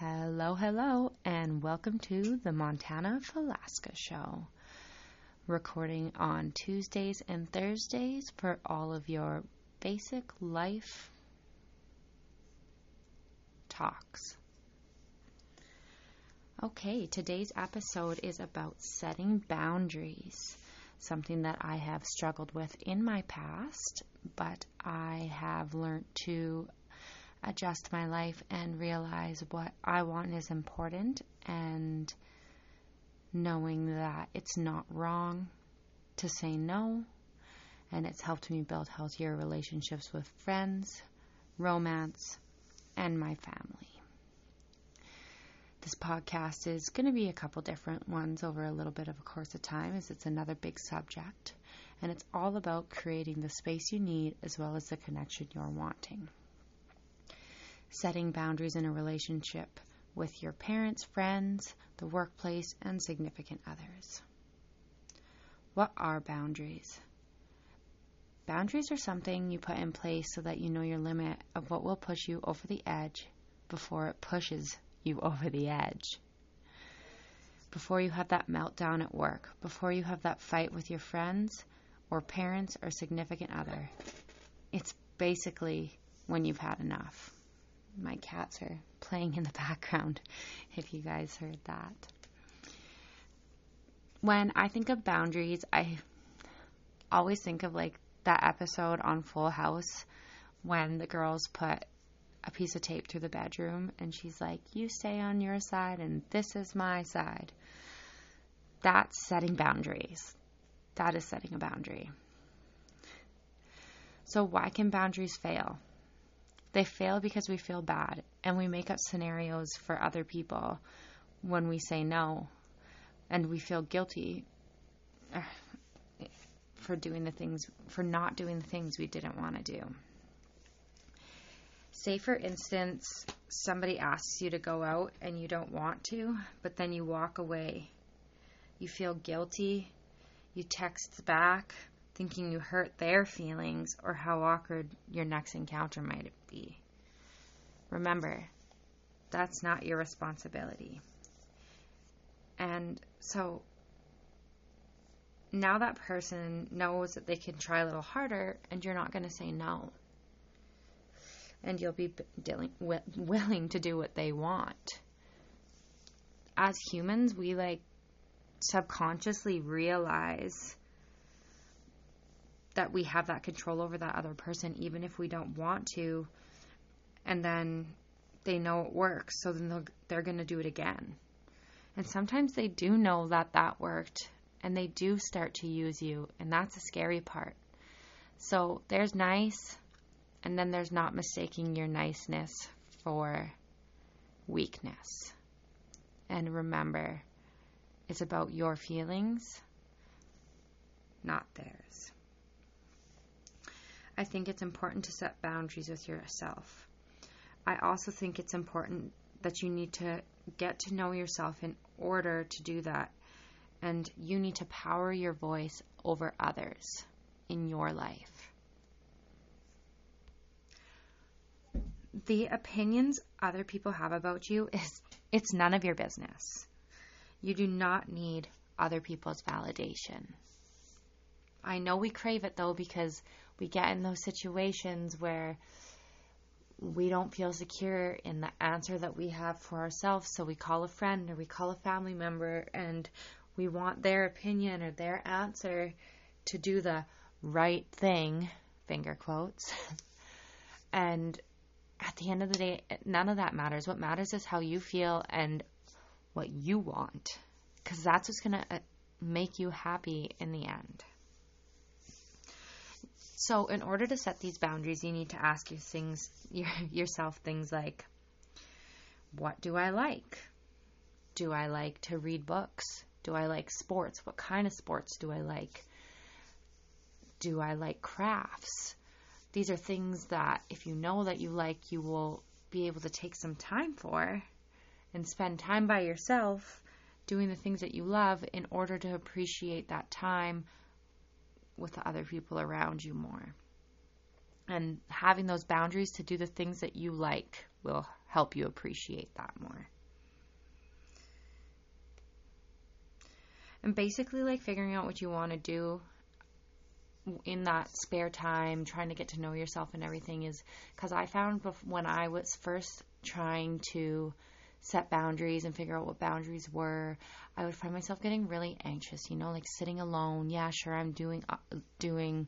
Hello, hello, and welcome to the Montana Falasca Show. Recording on Tuesdays and Thursdays for all of your basic life talks. Okay, today's episode is about setting boundaries, something that I have struggled with in my past, but I have learned to adjust my life and realize what I want is important and knowing that it's not wrong to say no. And it's helped me build healthier relationships with friends, romance, and my family. This podcast is going to be a couple different ones over a little bit of a course of time as it's another big subject. And it's all about creating the space you need as well as the connection you're wanting setting boundaries in a relationship with your parents, friends, the workplace, and significant others. What are boundaries? Boundaries are something you put in place so that you know your limit of what will push you over the edge before it pushes you over the edge. Before you have that meltdown at work, before you have that fight with your friends or parents or significant other. It's basically when you've had enough my cats are playing in the background, if you guys heard that. When I think of boundaries, I always think of like that episode on Full House when the girls put a piece of tape through the bedroom and she's like, You stay on your side and this is my side. That's setting boundaries. That is setting a boundary. So, why can boundaries fail? They fail because we feel bad and we make up scenarios for other people when we say no and we feel guilty for doing the things for not doing the things we didn't want to do. Say for instance somebody asks you to go out and you don't want to, but then you walk away. You feel guilty. You text back thinking you hurt their feelings or how awkward your next encounter might be. Remember, that's not your responsibility. And so now that person knows that they can try a little harder and you're not going to say no. And you'll be willing to do what they want. As humans, we like subconsciously realize that we have that control over that other person, even if we don't want to. And then they know it works, so then they're going to do it again. And sometimes they do know that that worked, and they do start to use you, and that's a scary part. So there's nice, and then there's not mistaking your niceness for weakness. And remember, it's about your feelings, not theirs. I think it's important to set boundaries with yourself. I also think it's important that you need to get to know yourself in order to do that. And you need to power your voice over others in your life. The opinions other people have about you is it's none of your business. You do not need other people's validation. I know we crave it though because we get in those situations where we don't feel secure in the answer that we have for ourselves. So we call a friend or we call a family member and we want their opinion or their answer to do the right thing, finger quotes. and at the end of the day, none of that matters. What matters is how you feel and what you want. Because that's what's going to uh, make you happy in the end. So, in order to set these boundaries, you need to ask your things, your, yourself things like, what do I like? Do I like to read books? Do I like sports? What kind of sports do I like? Do I like crafts? These are things that, if you know that you like, you will be able to take some time for and spend time by yourself doing the things that you love in order to appreciate that time with the other people around you more. And having those boundaries to do the things that you like will help you appreciate that more. And basically, like figuring out what you want to do in that spare time, trying to get to know yourself and everything is because I found when I was first trying to set boundaries and figure out what boundaries were. I would find myself getting really anxious you know like sitting alone. Yeah sure i'm doing uh, doing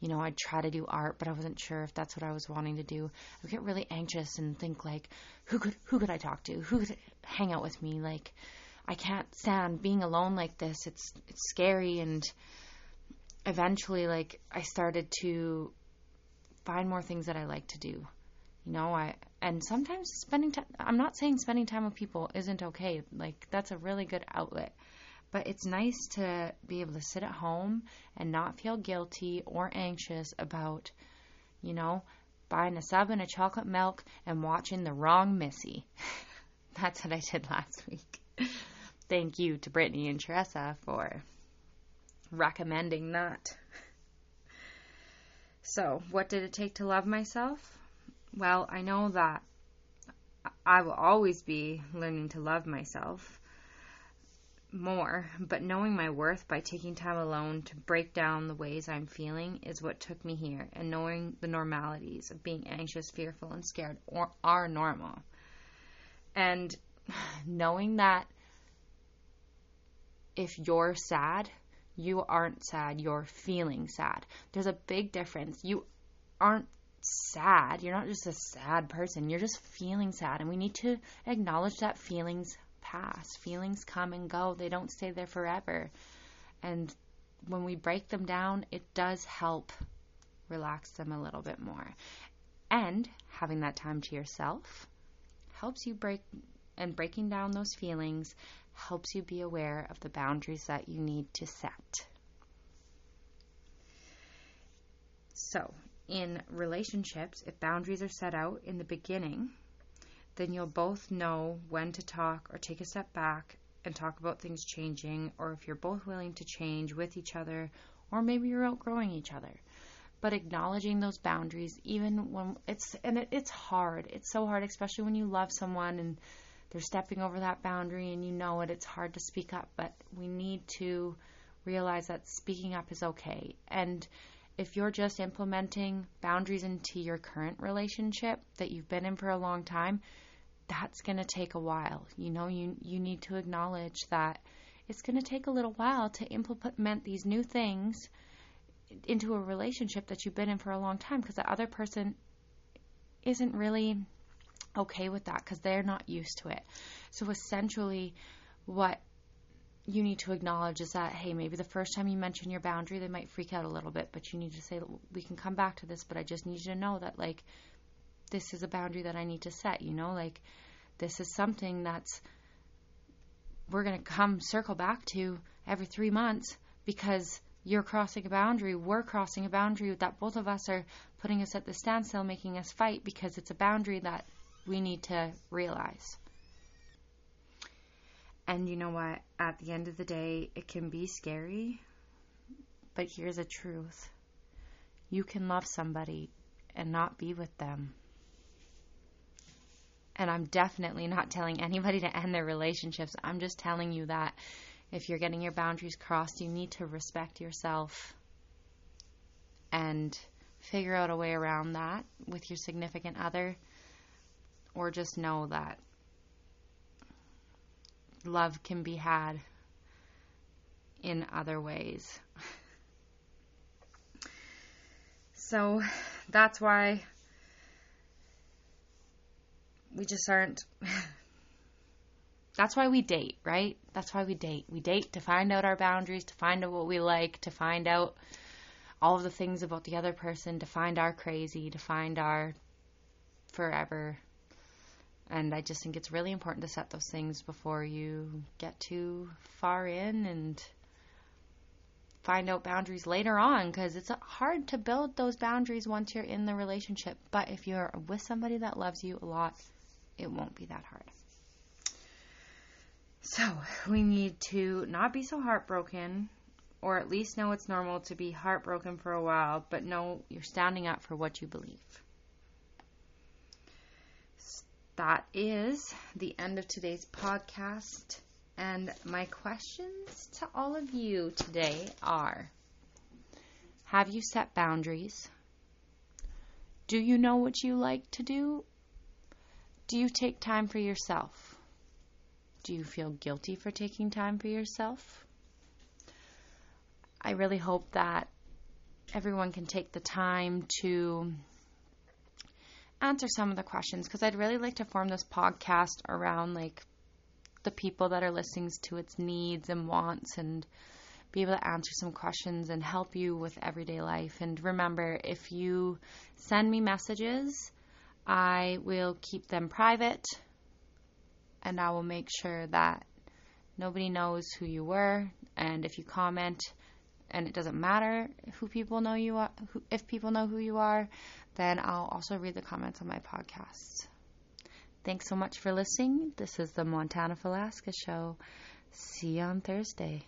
you know i'd try to do art but i wasn't sure if that's what i was wanting to do. I would get really anxious and think like who could who could i talk to? Who could hang out with me? Like I can't stand being alone like this. It's it's scary. And eventually like I started to find more things that I like to do. You know, I and sometimes spending time I'm not saying spending time with people isn't okay. Like that's a really good outlet. But it's nice to be able to sit at home and not feel guilty or anxious about, you know, buying a sub and a chocolate milk and watching the wrong Missy. That's what I did last week thank you to Brittany and Teresa for recommending that. So, what did it take to love myself? Well, I know that I will always be learning to love myself more, but knowing my worth by taking time alone to break down the ways I'm feeling is what took me here, and knowing the normalities of being anxious, fearful, and scared are normal. And knowing that if you're sad, you aren't sad, you're feeling sad. There's a big difference. You aren't sad. You're not just a sad person. You're just feeling sad. And we need to acknowledge that feelings pass. Feelings come and go, they don't stay there forever. And when we break them down, it does help relax them a little bit more. And having that time to yourself helps you break and breaking down those feelings helps you be aware of the boundaries that you need to set. So, in relationships, if boundaries are set out in the beginning, then you'll both know when to talk or take a step back and talk about things changing, or if you're both willing to change with each other, or maybe you're outgrowing each other. But acknowledging those boundaries, even when it's and it, it's hard. It's so hard, especially when you love someone and they're stepping over that boundary and you know it, it's hard to speak up, but we need to realize that speaking up is okay. And if you're just implementing boundaries into your current relationship that you've been in for a long time, that's going to take a while. You know, you you need to acknowledge that it's going to take a little while to implement these new things into a relationship that you've been in for a long time because the other person isn't really okay with that because they're not used to it. So essentially, what you need to acknowledge is that hey, maybe the first time you mention your boundary, they might freak out a little bit, but you need to say we can come back to this, but I just need you to know that like this is a boundary that I need to set. You know, like this is something that's we're going to come circle back to every three months because you're crossing a boundary, we're crossing a boundary that both of us are putting us at the standstill, making us fight because it's a boundary that we need to realize. And you know what? At the end of the day, it can be scary, but here's a truth you can love somebody and not be with them. And I'm definitely not telling anybody to end their relationships. I'm just telling you that if you're getting your boundaries crossed, you need to respect yourself and figure out a way around that with your significant other or just know that love can be had in other ways. so that's why we just aren't. that's why we date, right? That's why we date. We date to find out our boundaries, to find out what we like, to find out all of the things about the other person, to find our crazy, to find our forever and I just think it's really important to set those things before you get too far in and find out boundaries later on because it's hard to build those boundaries once you're in the relationship. But if you're with somebody that loves you a lot, it won't be that hard. So, we need to not be so heartbroken, or at least know it's normal to be heartbroken for a while, but know you're standing up for what you believe that is the end of today's podcast. And my questions to all of you today are Have you set boundaries? Do you know what you like to do? Do you take time for yourself? Do you feel guilty for taking time for yourself? I really hope that everyone can take the time to answer some of the questions because I'd really like to form this podcast around like the people that are listening to its needs and wants and be able to answer some questions and help you with everyday life. And remember, if you send me messages, I will keep them private and I will make sure that nobody knows who you were. And if you comment, and it doesn't matter who people know you are, who, if people know who you are, then I'll also read the comments on my podcast. Thanks so much for listening. This is the Montana Falasca Show. See you on Thursday.